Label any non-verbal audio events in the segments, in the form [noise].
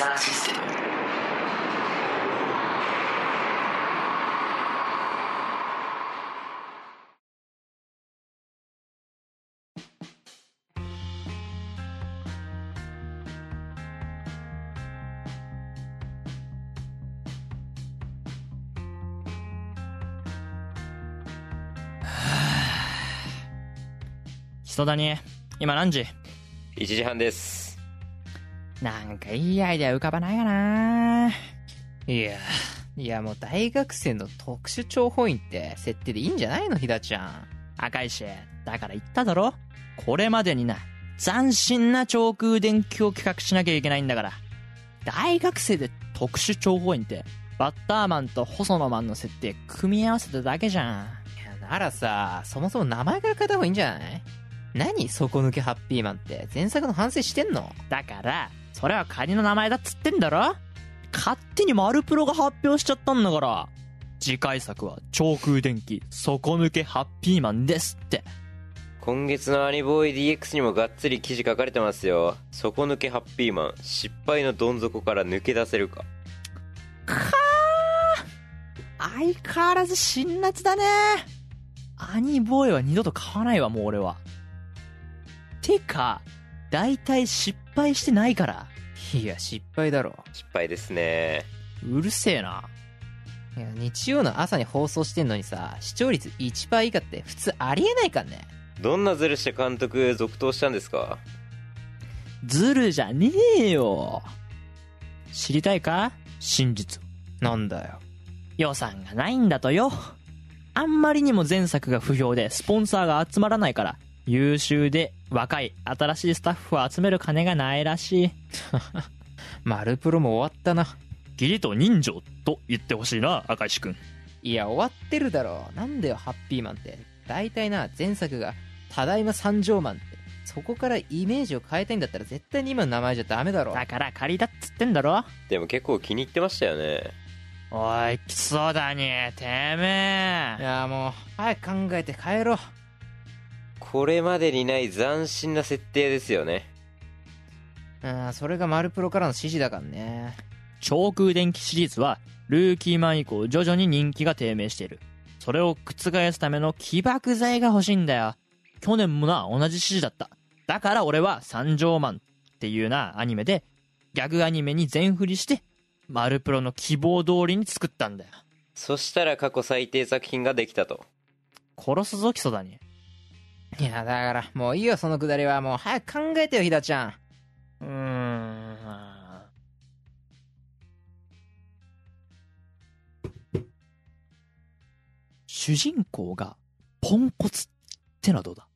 キサーシステム人だに、今何時？1時半です。なんかいいアイデア浮かばないかな。いや、いやもう大学生の特殊諜報員って設定でいいんじゃないの？ひだちゃん。赤石、だから言っただろ？これまでにな、斬新な超空電気を企画しなきゃいけないんだから。大学生で特殊諜報員って、バッターマンと細野マンの設定組み合わせただけじゃん。いや、ならさ、そもそも名前から変えた方がいいんじゃない？何？底抜けハッピーマンって。前作の反省してんの？だから、それは仮の名前だっつってんだろ？勝手にマルプロが発表しちゃったんだから。次回作は超空電気底抜けハッピーマンですって。今月のアニボーイ DX にもがっつり記事書かれてますよ。底抜けハッピーマン、失敗のどん底から抜け出せるか。相変わらず辛辣だね。アニボーイは二度と買わないわ、もう俺は。てか、大体失敗してないから。いや、失敗だろ。失敗ですね。うるせえな。いや、日曜の朝に放送してんのにさ、視聴率1%以下って普通ありえないかんね。どんなズルして監督続投したんですか？ズルじゃねえよ。知りたいか？真実。なんだよ。予算がないんだとよ。あんまりにも前作が不評でスポンサーが集まらないから、優秀で若い新しいスタッフを集める金がないらしい。[laughs] マルプロも終わったな。義理と人情と言ってほしいな、赤石くん。いや、終わってるだろ。なんだよ、ハッピーマンって。大体な、前作が、ただいま三条マンって。そこからイメージを変えたいんだったら絶対に今の名前じゃダメだろ。だから仮だっつってんだろでも結構気に入ってましたよね。おい、クソだに、てめいや、もう、早く考えて帰ろう。これまでにない斬新な設定ですよね。うん、それがマルプロからの指示だからね。超空電気シリーズは、ルーキーマン以降徐々に人気が低迷している。それを覆すための起爆剤が欲しいんだよ。去年もな、同じ指示だった。だから俺は三条マンっていうな、アニメで、ギャグアニメに全振りして、マルプロの希望通りに作ったんだよ。そしたら過去最低作品ができたと。殺すぞ、基礎だに。いや、だから、もういいよ、そのくだりは。もう早く考えてよ、ひだちゃん。うーん。主人公がポンコツってのはどうだ？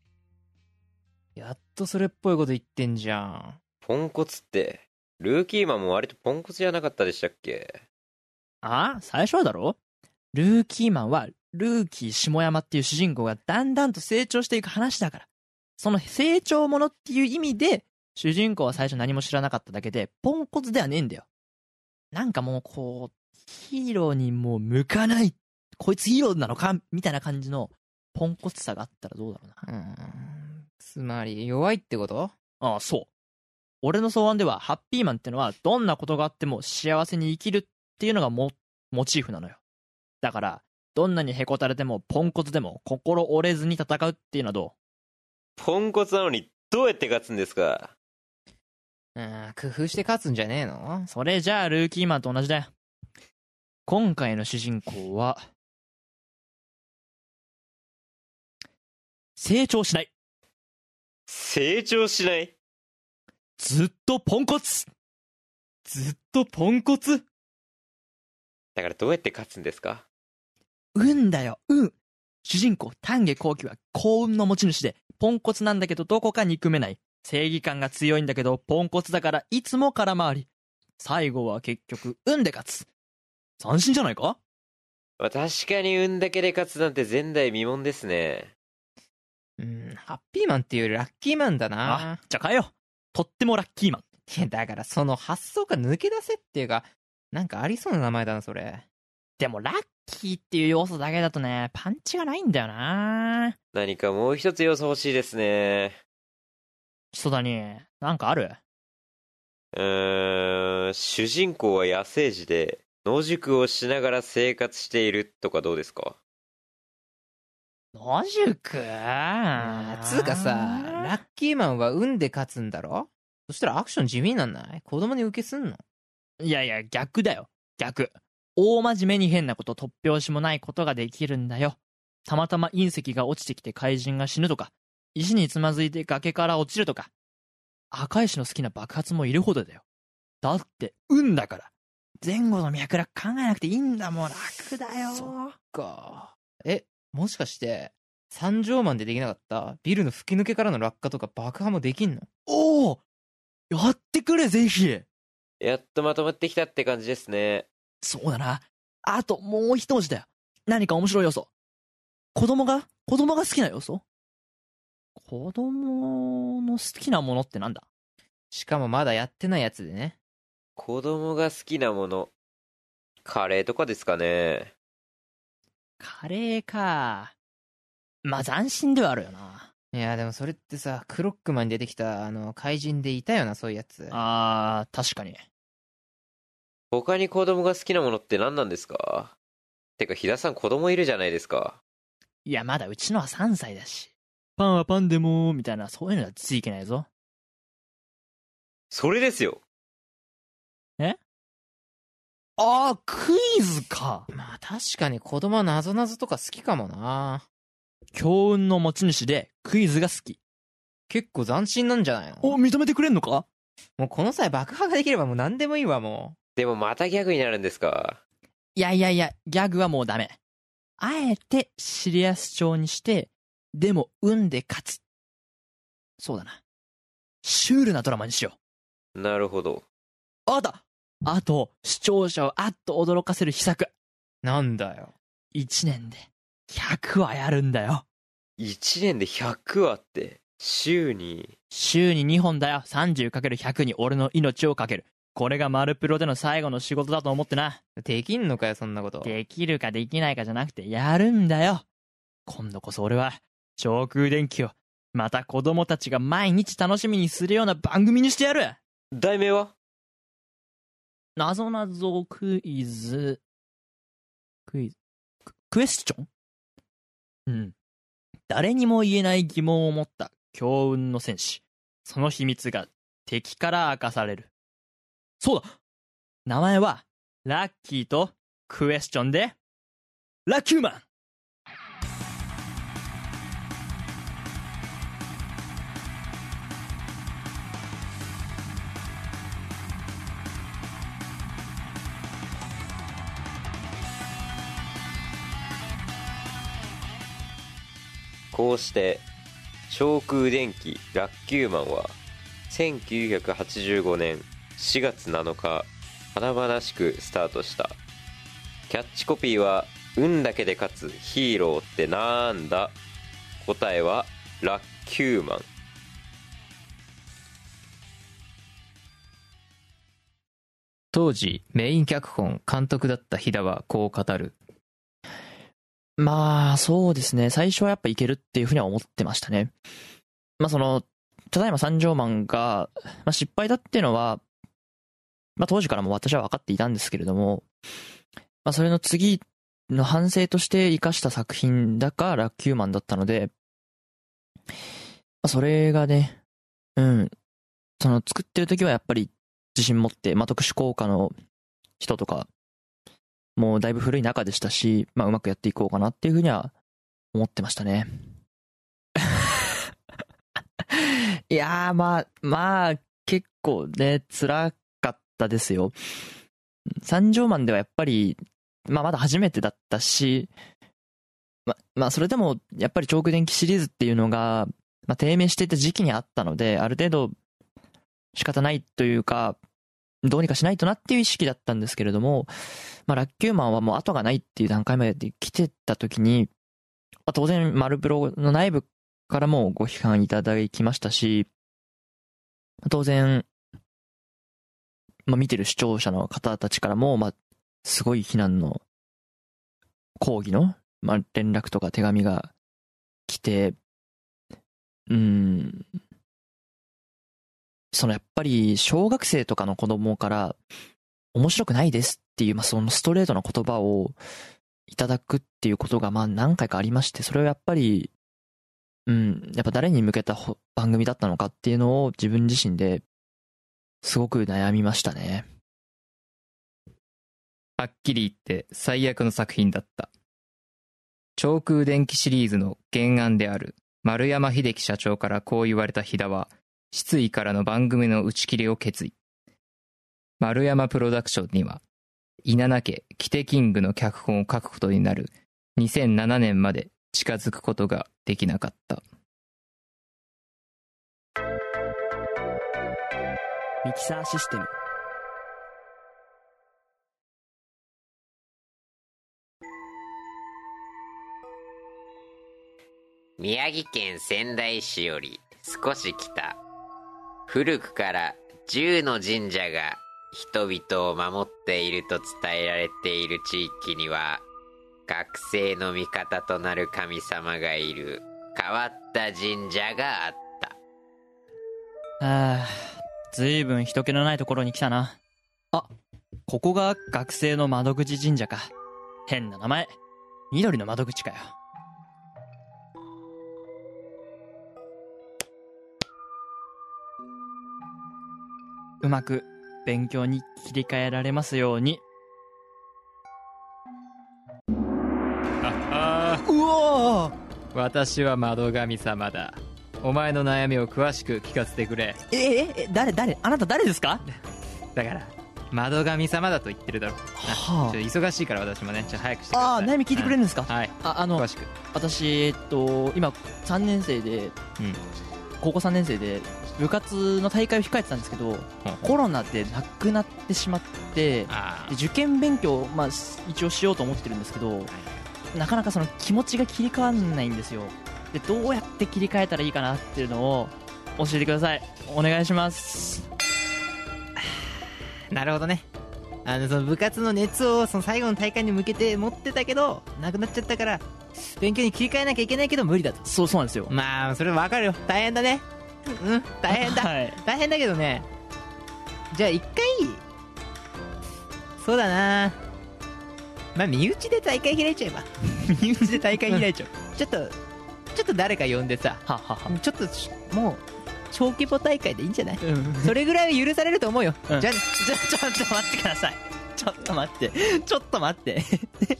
やっとそれっぽいこと言ってんじゃん。ポンコツって、ルーキーマンも割とポンコツじゃなかったでしたっけ？あ？最初はだろ？ルーキーマンはルーキー下山っていう主人公がだんだんと成長していく話だから。その成長ものっていう意味で、主人公は最初何も知らなかっただけで、ポンコツではねえんだよ。なんかもうこう、ヒーローにもう向かない。こいつヒーローなのかみたいな感じのポンコツさがあったらどうだろうな。うーん。つまり、弱いってこと？ああ、そう。俺の草案では、ハッピーマンってのは、どんなことがあっても幸せに生きるっていうのがモモチーフなのよ。だから、どんなにへこたれても、ポンコツでも、心折れずに戦うっていうのはどポンコツなのにどうやって勝つんですか？うん、工夫して勝つんじゃねえの？うそれじゃあ、ルーキーマンと同じだよ。今回の主人公は、成長しない。成長しない？ずっとポンコツ。ずっとポンコツ。だからどうやって勝つんですか？運だよ、運。主人公、丹下幸喜は幸運の持ち主で、ポンコツなんだけどどこか憎めない。正義感が強いんだけど、ポンコツだからいつも空回り。最後は結局、運で勝つ。斬新じゃないか？まあ、確かに運だけで勝つなんて前代未聞ですね。うん、ハッピーマンっていうよりラッキーマンだなあ。、じゃあ変えよう。とってもラッキーマン。いや、だからその発想が抜け出せっていうか、なんかありそうな名前だな、それ。でもラッキーっていう要素だけだとね、パンチがないんだよな。何かもう一つ要素欲しいですね。人だに、なんかある？うーん、主人公は野生児で、野宿をしながら生活しているとかどうですか？野宿？つうかさ、ラッキーマンは運で勝つんだろ？そしたらアクション地味になんない？子供に受けすんの？いやいや、逆だよ。逆。大真面目に変なこと、突拍子もないことができるんだよ。たまたま隕石が落ちてきて怪人が死ぬとか、石につまずいて崖から落ちるとか。赤石の好きな爆発もいるほどだよ。だって、運だから。前後の脈絡考えなくていいんだもん、楽だよ。そか。え、もしかして、三畳マンでできなかったビルの吹き抜けからの落下とか爆破もできんの？おおやってくれ、ぜひやっとまとまってきたって感じですね。そうだな。あともう一文字だよ。何か面白い要素。子供が？子供が好きな要素？子供の好きなものってなんだ？しかもまだやってないやつでね。子供が好きなもの。カレーとかですかね。カレーか。まあ斬新ではあるよな。いや、でもそれってさ、クロックマンに出てきた、あの、怪人でいたよな、そういうやつ。あー、確かに。他に子供が好きなものって何なんですか？てか、日田さん子供いるじゃないですか。いや、まだうちのは3歳だし。パンはパンでも、みたいな、そういうのはついけないぞ。それですよ。あー、クイズか。まあ確かに子供はなぞなぞとか好きかもな。強運の持ち主で、クイズが好き。結構斬新なんじゃないの？お、認めてくれんのか？もうこの際爆破ができればもう何でもいいわ、もでもまたギャグになるんですか？いやいやいや、ギャグはもうダメ。あえてシリアス調にして、でも運で勝つ。そうだな。シュールなドラマにしよなるほど。う。あだあと、視聴者をあっと驚かせる秘策。う。なんだよ。1年で100話やるんだよ。1年で100話って、週に、週に2本だよ。30×100 に俺の命をかける。これがマルプロでの最後の仕事だと思ってな。できんのかよ、そんなこと。できるかできないかじゃなくてやるんだよ。今度こそ俺は上空電気をまた子供たちが毎日楽しみにするような番組にしてやる題名は？なぞなぞクイズ、クイズ、ククエスチョン？うん。誰にも言えない疑問を持った強運の戦士。その秘密が敵から明かされる。そうだ。名前は、ラッキーとクエスチョンで、ラッキューマン。こうして、長空電気ラッキューマンは、1985年4月7日、華々しくスタートした。キャッチコピーは、運だけで勝つヒーローってなんだ？答えは、ラッキューマン。当時、メイン脚本、監督だった飛田はこう語る。まあ、そうですね。最初はやっぱいけるっていうふうには思ってましたね。まあその、ただいま三条マンが、まあ、失敗だっていうのは、まあ当時からも私は分かっていたんですけれども、まあそれの次の反省として生かした作品だかラッキューマンだったので、まあそれがね、うん、その作ってる時はやっぱり自信持って、まあ特殊効果の人とか、もうだいぶ古い中でしたし、まあうまくやっていこうかなっていうふうには思ってましたね。[laughs] いやー、まあ、まあ、結構ね、辛かったですよ。三条マンではやっぱり、まあまだ初めてだったし、ま、まあそれでも、やっぱりチョーク電気シリーズっていうのが、まあ低迷していた時期にあったので、ある程度仕方ないというか、どうにかしないとなっていう意識だったんですけれども、まあラッキューマンはもう後がないっていう段階まで来てた時に、まあ、当然、マルプロの内部からもご批判いただきましたし、当然、まあ、見てる視聴者の方たちからも、まあ、すごい非難の抗議の、まあ、連絡とか手紙が来て、うん、そのやっぱり小学生とかの子供から面白くないですっていう、まあ、そのストレートな言葉をいただくっていうことがまあ何回かありまして、それはやっぱり、うん、やっぱ誰に向けた番組だったのかっていうのを自分自身ですごく悩みましたね。はっきり言って最悪の作品だった。長空電気シリーズの原案である丸山秀樹社長からこう言われた飛田は、失意からの番組の打ち切りを決意。丸山プロダクションには、稲名家キテキングの脚本を書くことになる2007年まで近づくことができなかった。ミキサーシステム。宮城県仙台市より少し北古くから十の神社が人々を守っていると伝えられている地域には学生の味方となる神様がいる変わった神社があったああ、ずいぶん人気のないところに来たな。あ、ここが学生の窓口神社か。変な名前。緑の窓口かよ。うまく勉強に切り替えられますように。あ [laughs] うわ私は窓神様だ。お前の悩みを詳しく聞かせてくれ。え、え、え、誰、誰あなた誰ですか？だから、窓神様だと言ってるだろ。はちょっと忙しいから私もね、ちょっと早くしてください。ああ、悩み聞いてくれるんですか、はい。あ、あの詳、しく。私、えっと、今、3年生で、うん高校3年生で、部活の大会を控えてたんですけど、コロナでなくなってしまって、あで受験勉強、まあ、一応しようと思ってるんですけど、なかなかその気持ちが切り替わらないんですよ。で、どうやって切り替えたらいいかなっていうのを教えてください。お願いします。[sighs] なるほどねあのその部活の熱をその最後の大会に向けて持ってたけどなくなっちゃったから勉強に切り替えなきゃいけないけど無理だとそう、そうなんですよ。まあそれわかるよ大変だねうん大変だ [laughs] はい。大変だけどねじゃあ一回そうだなまあ身内で大会開いちゃえば [laughs] 身内で大会開いちゃう。[laughs] ちょっとちょっと誰か呼んでさははは。ちょっとしもう小規模大会でいいんじゃない？うん。それぐらいは許されると思うよ、うんじゃあちょ、ちょっと待ってください。ちょっと待って。[laughs] ちょっと待って。[laughs]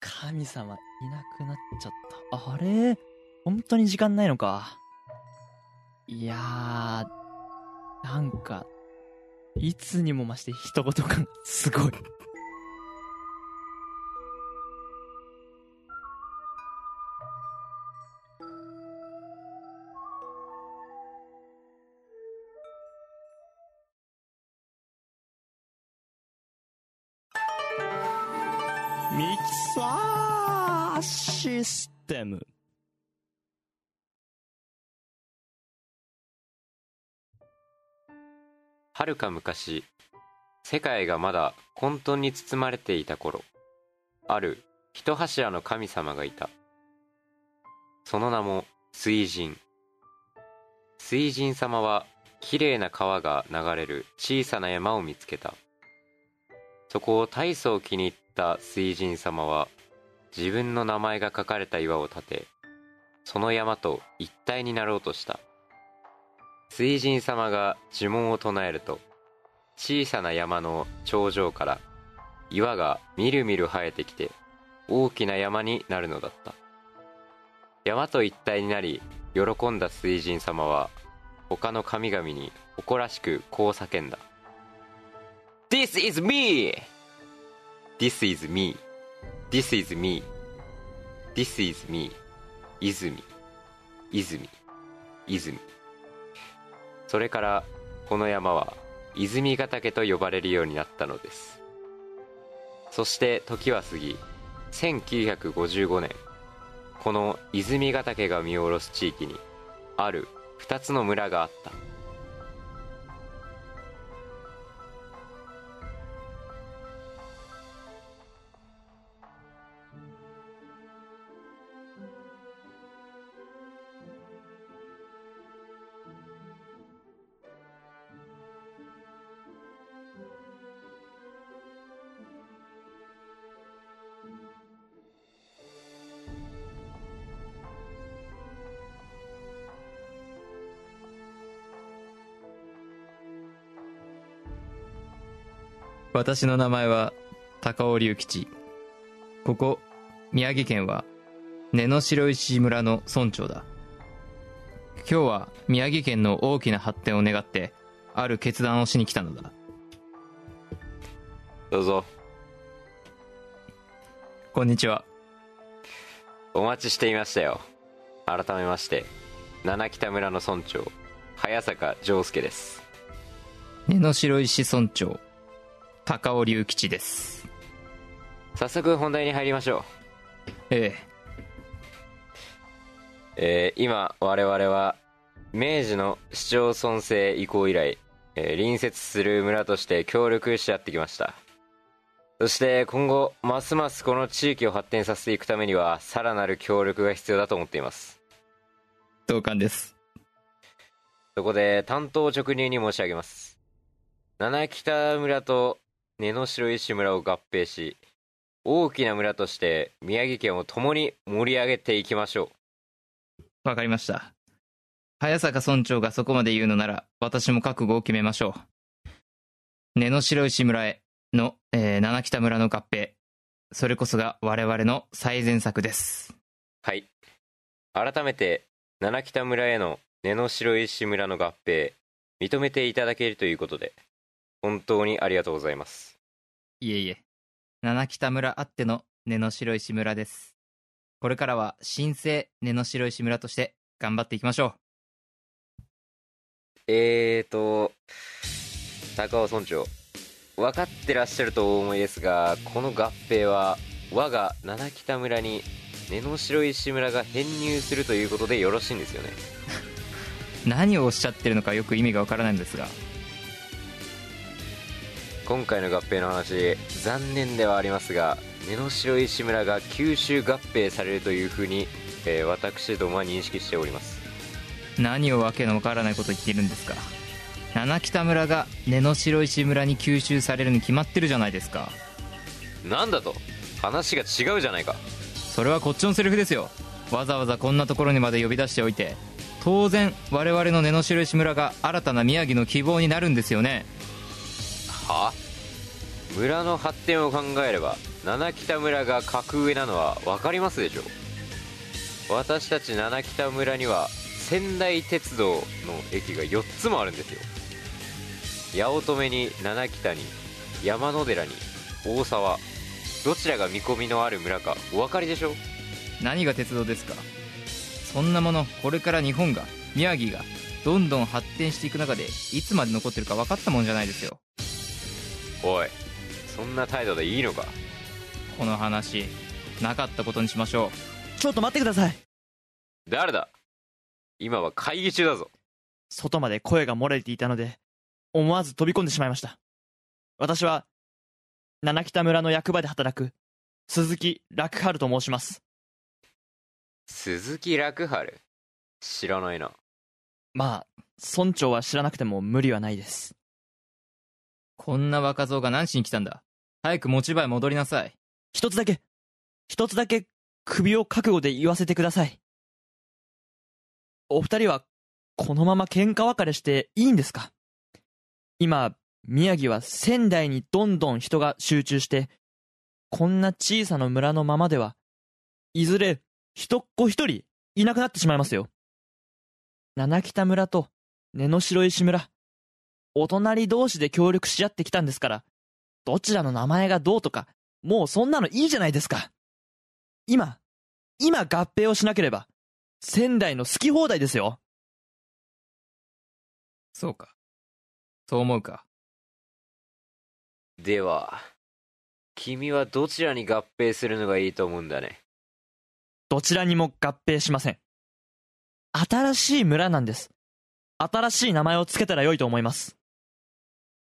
神様、いなくなっちゃった。あれ？本当に時間ないのか。いやー、なんか、いつにも増して一言感がすごい。システム。はるか昔世界がまだ混沌に包まれていた頃ある一柱の神様がいた。その名も水神。水神様はきれいな川が流れる小さな山を見つけた。そこを大層気に入った水神様は自分の名前が書かれた岩を建てその山と一体になろうとした水神様が呪文を唱えると小さな山の頂上から岩がみるみる生えてきて大きな山になるのだった山と一体になり喜んだ水神様は他の神々に誇らしくこう叫んだ This is me! This is me. This is me. This is me. 泉。泉。泉。それからこの山は泉ヶ岳と呼ばれるようになったのです。そして時は過ぎ、1955年、この泉ヶ岳が見下ろす地域に、ある二つの村があった。私の名前は高尾龍吉。ここ宮城県は根の白石村の村長だ。今日は宮城県の大きな発展を願ってある決断をしに来たのだ。どうぞ、こんにちは。お待ちしていましたよ。改めまして、七北村の村長、早坂丈介です。根の白石村長高尾龍吉です。早速本題に入りましょう。ええ。ー今我々は明治の市町村制移行以来、えー隣接する村として協力し合ってきました。そして今後ますますこの地域を発展させていくためにはさらなる協力が必要だと思っています。え同感です。そこで担当直入に申し上げます。七北村と根の白石村を合併し大きな村として宮城県を共に盛り上げていきましょう。わかりました。早坂村長がそこまで言うのなら私も覚悟を決めましょう。根の白石村への、えー七北村の合併。それこそが我々の最善策です。はい。改めて、七北村への根の白石村の合併、認めていただけるということで、本当にありがとうございます。いえいえ七北村あっての根の白石村ですこれからは新生根の白石村として頑張っていきましょえーと、高尾村長、分かってらっしゃるとお思いですが、この合併は、我が七北村に根の白石村が編入するということでよろしいんですよね？う [laughs] 何をおっしゃってるのかよく意味がわからないんですが今回の合併の話残念ではありますが根の白石村が九州合併されるというふうに、えー私どもは認識しております。何をわけのわからないこと言っているんですか？七北村が根の白石村に吸収されるに決まってるじゃないですか。なんだと？話が違うじゃないか。それはこっちのセリフですよ。わざわざこんなところにまで呼び出しておいて当然我々の根の白石村が新たな宮城の希望になるんですよねは？村の発展を考えれば七北村が格上なのは分かりますでしょう？私たち七北村には仙台鉄道の駅が4つもあるんですよ。八乙女に七北に山野寺に大沢どちらが見込みのある村かお分かりでしょう？何が鉄道ですか？そんなものこれから日本が宮城がどんどん発展していく中でいつまで残ってるか分かったもんじゃないですよ。おいそんな態度でいいのか？この話なかったことにしましょちょっと待ってください。誰だ？今は会議中だぞ。外まで声が漏れていたので思わず飛び込んでしまいました。私は七北村の役場で働く鈴木楽春と申します。鈴木楽春？知らないな。まあ村長は知らなくても無理はないです。うこんな若造が何しに来たんだ？早く持ち場へ戻りなさい。一つだけ一つだけ首を覚悟で言わせてください。お二人はこのまま喧嘩別れしていいんですか？今宮城は仙台にどんどん人が集中してこんな小さな村のままではいずれ人っ子一人いなくなってしまいますよ。七北村と根の白石村、お隣同士で協力し合ってきたんですから、どちらの名前がどうとか、もうそんなのいいじゃないですか。今、今合併をしなければ、仙台の好き放題ですよ。そうか。そう思うか。では君はどちらに合併するのがいいと思うんだね？どちらにも合併しません。新しい村なんです。新しい名前を付けたら良いと思います。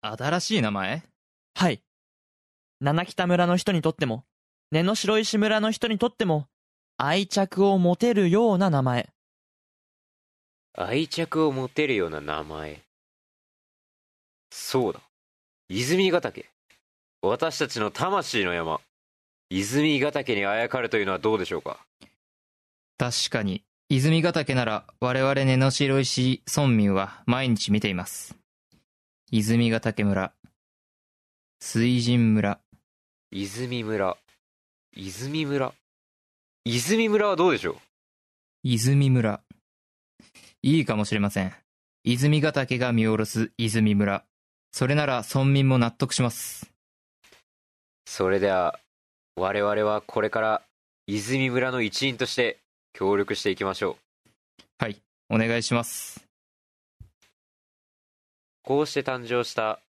新しい名前？はい。七北村の人にとっても、根の白石村の人にとっても、愛着を持てるような名前。愛着を持てるような名前？そうだ。泉ヶ岳。私たちの魂の山。泉ヶ岳にあやかるというのはどうでしょうか？確かに、泉ヶ岳なら我々根の白石村民は毎日見ています。泉ヶ岳村、水神村、泉村泉村泉村はどうでしょう？泉村。いいかもしれません。泉ヶ岳が見下ろす泉村。それなら村民も納得します。それでは我々はこれから泉村の一員として協力していきましょうはい、お願いします。こうして誕生した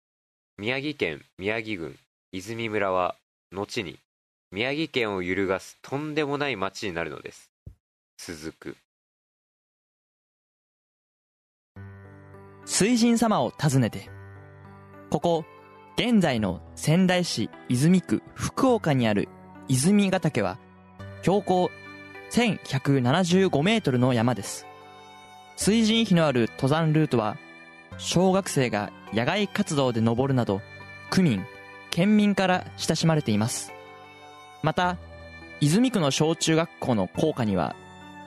宮城県宮城郡泉村は後に宮城県を揺るがすとんでもない町になるのです続く水神様を訪ねて、ここ、現在の仙台市泉区福岡にある泉ヶ岳は、標高1175メートルの山です。水神碑のある登山ルートは、小学生が野外活動で登るなど、区民、県民から親しまれています。また、泉区の小中学校の校歌には、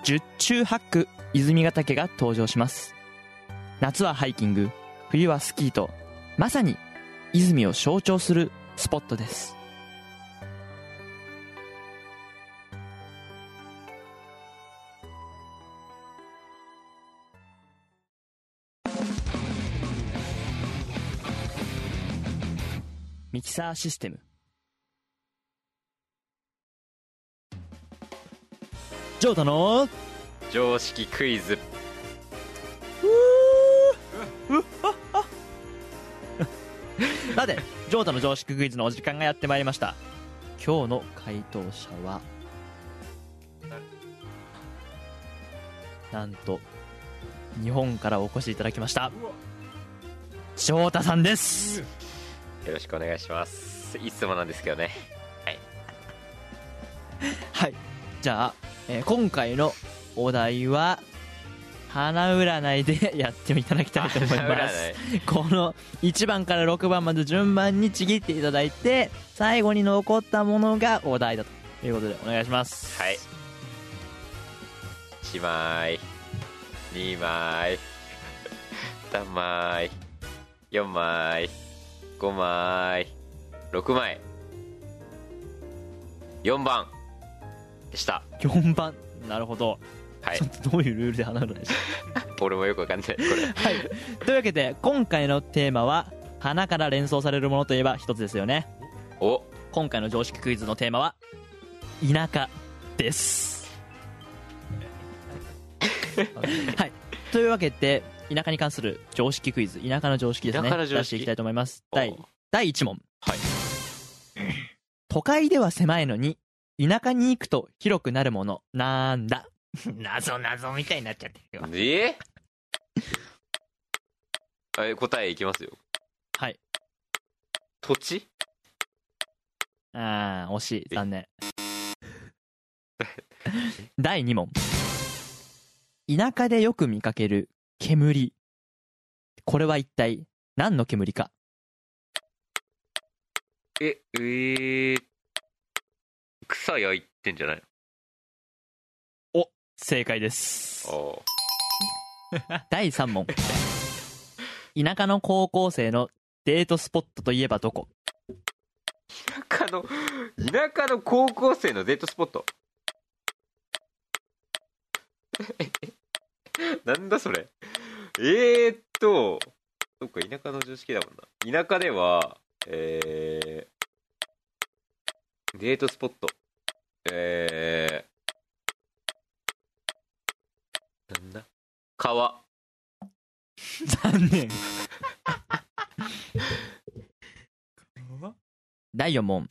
十中八九泉ヶ岳が登場します。夏はハイキング、冬はスキーと、まさに泉を象徴するスポットです。キサーシステムジョータの常識クイズ [laughs] さて、ジョータの常識クイズのお時間がやってまいりました。今日の回答者は、なんと、日本からお越しいただきました。翔太さんです。よろしくお願いします。いつもなんですけどね。はい。じゃあ、えー今回のお題は、花占いで [laughs] やっていただきたいと思います。この1番から6番まで順番にちぎっていただいて最後に残ったものがお題だということでお願いします。はい。1枚2枚 [laughs] 3枚4枚5枚。6枚。4番。でした。4番。なるほど、はい。ちょっとどういうルールで花占いでし [laughs] 俺もよくわかんない。これ。たはい。というわけで今回のテーマは花から連想されるものといえば一つですよね。お。今回の常識クイズのテーマは田舎です。[laughs] はい。というわけで田舎に関する常識クイズ田舎の常識ですね。田舎の常識。出していきたいと思います。第お第1問。はい。都会では狭いのに田舎に行くと広くなるものなんだ？[laughs] 謎謎みたいになっちゃってるよ。え？え [laughs] 答えいきますよ。はい。土地？あー惜しい。残念。[laughs] 第2問。田舎でよく見かける煙。これは一体何の煙か？ええー、草焼いてんじゃない？正解です。の第3問。田舎の高校生のデートスポットといえばどこ？田舎の田舎の高校生のデートスポット [laughs] なんだそれ。えー、っとそっか田舎の常識だもんな。田舎ではえー、デートスポット。えー、なんだ？川。残念。第4問。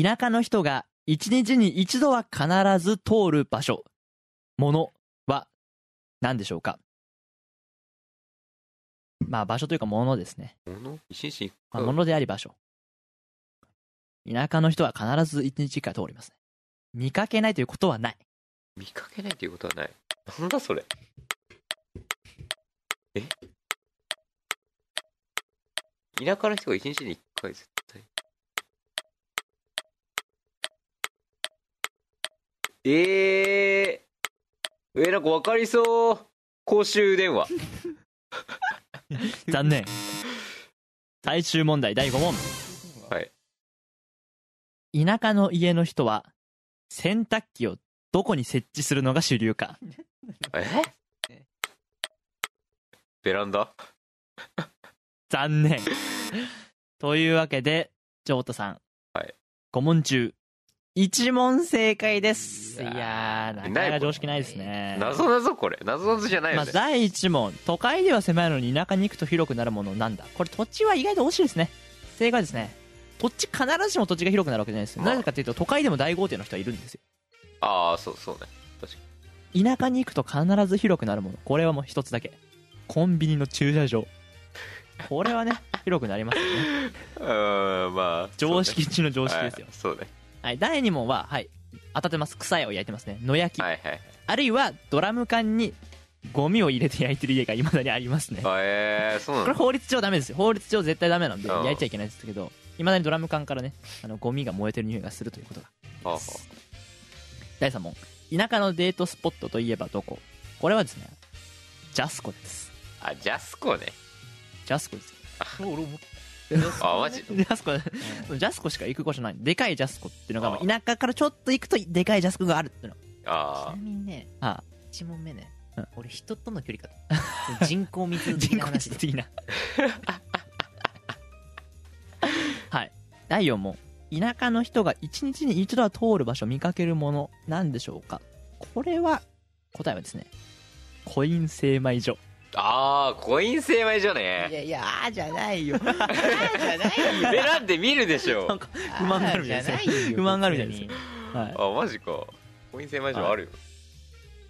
田舎の人が一日に一度は必ず通る場所。ものは何でしょうか？まあ場所というかものですね、もの一日一まあ、回ものであり場所。田舎の人は必ず一日一回通りますね。見かけないということはない。見かけないということはない。なんだそれ？え？田舎の人が一日に一回絶対？えー、えー、なんか分かりそう。公衆電話。[laughs] 残念。最終問題第5問。はい。田舎の家の人は洗濯機をどこに設置するのが主流か。え？ベランダ？残念。というわけでジョータさん、はい、5問中1問正解です。いやーなかなか常識ないですね。謎謎これ。謎謎じゃないまあ、よね、第1問。都会では狭いのに田舎に行くと広くなるものなんだ。これ土地は意外と惜しいですね。正解ですね。土地必ずしも土地が広くなるわけじゃないですよ、まあ。なぜかというと都会でも大豪邸の人はいるんですよ。ああそうそうね確か田舎に行くと必ず広くなるもの。これはもう一つだけ。コンビニの駐車場。これはね [laughs] 広くなりますよね。[laughs] にうーんまあ常識中の常識ですよ、そうねはい、第2問ははい当たってます。草屋を焼いてますね。野焼き、はいはいはい。あるいはドラム缶にゴミを入れて焼いてる家がいまだにありますね。あえー、そうなんだ。これ法律上ダメですよ。法律上絶対ダメなんでうん。焼いちゃいけないですけどいまだにドラム缶からねあのゴミが燃えてる匂いがするということがはあは第3問。田舎のデートスポットといえばどこ？これはですねジャスコです。ああジャスコね。ジャスコですよあマジ？ジャスコジャスコしか行く場所ない。でかいジャスコっていうのが田舎からちょっと行くとでかいジャスコがあるっていうの。ちあ。なみにねあ1問目ね。うん。俺人との距離かと。人口密度的人口な話で的な。はい。第4問。田舎の人が一日に一度は通る場所見かけるものなんでしょうか？これは答えはですね。コイン精米所ああコイン精米所いね。やいやあーじゃないよ。あーじゃないよ。[laughs] えなんで見るでしょなんか不満があるみたいですよあーじゃないよ。不満があるみたいです別にはい。あマジか。コイン精米所あるよ、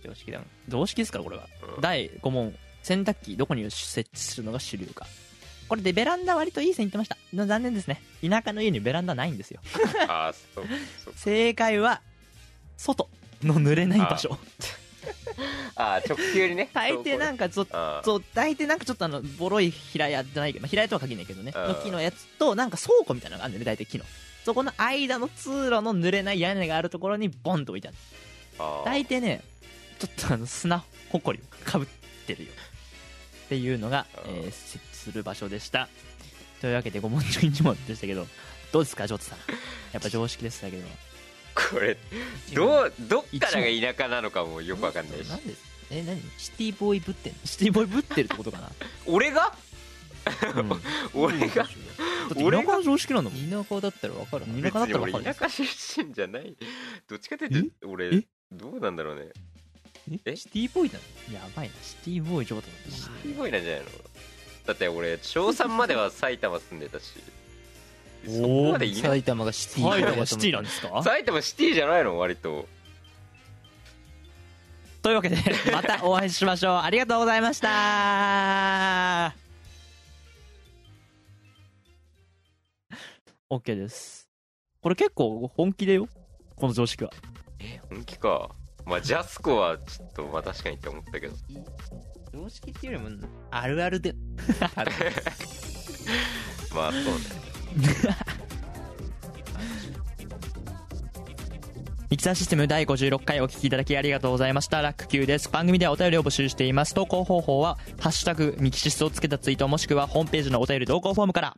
常識だ。常識ですからこれは。うん。第5問。洗濯機どこに設置するのが主流か。これでベランダ割といい線いってました。の残念ですね。田舎の家にベランダないんですよ。[laughs] ああそうそう。正解は外の濡れない場所 [laughs] ああ直球にね。[laughs] 大抵なんかちょっあと大抵なんかちょっとあのボロい平屋じゃないけど、まあ、平屋とは限らないけどねうん。の木のやつとなんか倉庫みたいなのがあるんだよね大体木の。そこの間の通路の濡れない屋根があるところにボンと置いてある。大抵ねちょっとあの砂ほこりをかぶってるよ。っていうのが、うん。えー設置する場所でした。というわけで5問中1問でしたけどどうですかジョートさん。やっぱ常識でしたけどこれどうどっからが田舎なのかもよくわかんないし。なんでえ何？シティボーイぶってんの？シティボーイぶってるってことかな、[laughs] 俺が？うん、だ俺が俺が？常識なんだもん。田舎だったら分かる田舎だったら分かる。田舎出身じゃない。[laughs] どっちかっていうと俺え？どうなんだろうね。え？シティボーイなの？やばいな。シティボーイジョートだシティボーイなんじゃないの？だって俺小3までは埼玉住んでたしそこまでいない埼玉がシティ。埼玉シティなんですか？埼玉シティじゃないの割と。というわけで [laughs] またお会いしましょう。ありがとうございました。OK です。これ結構本気でよこの常識は。本気か。まあジャスコはちょっとまあ確かにって思ったけど。常識っていうよりもあるあるで。[laughs] まあそうねミキサーシステム第56回お聞きいただきありがとうございました。ラック Q です。番組ではお便りを募集しています。投稿方法は、ハッシュタグミキシスをつけたツイートもしくはホームページのお便り投稿フォームから。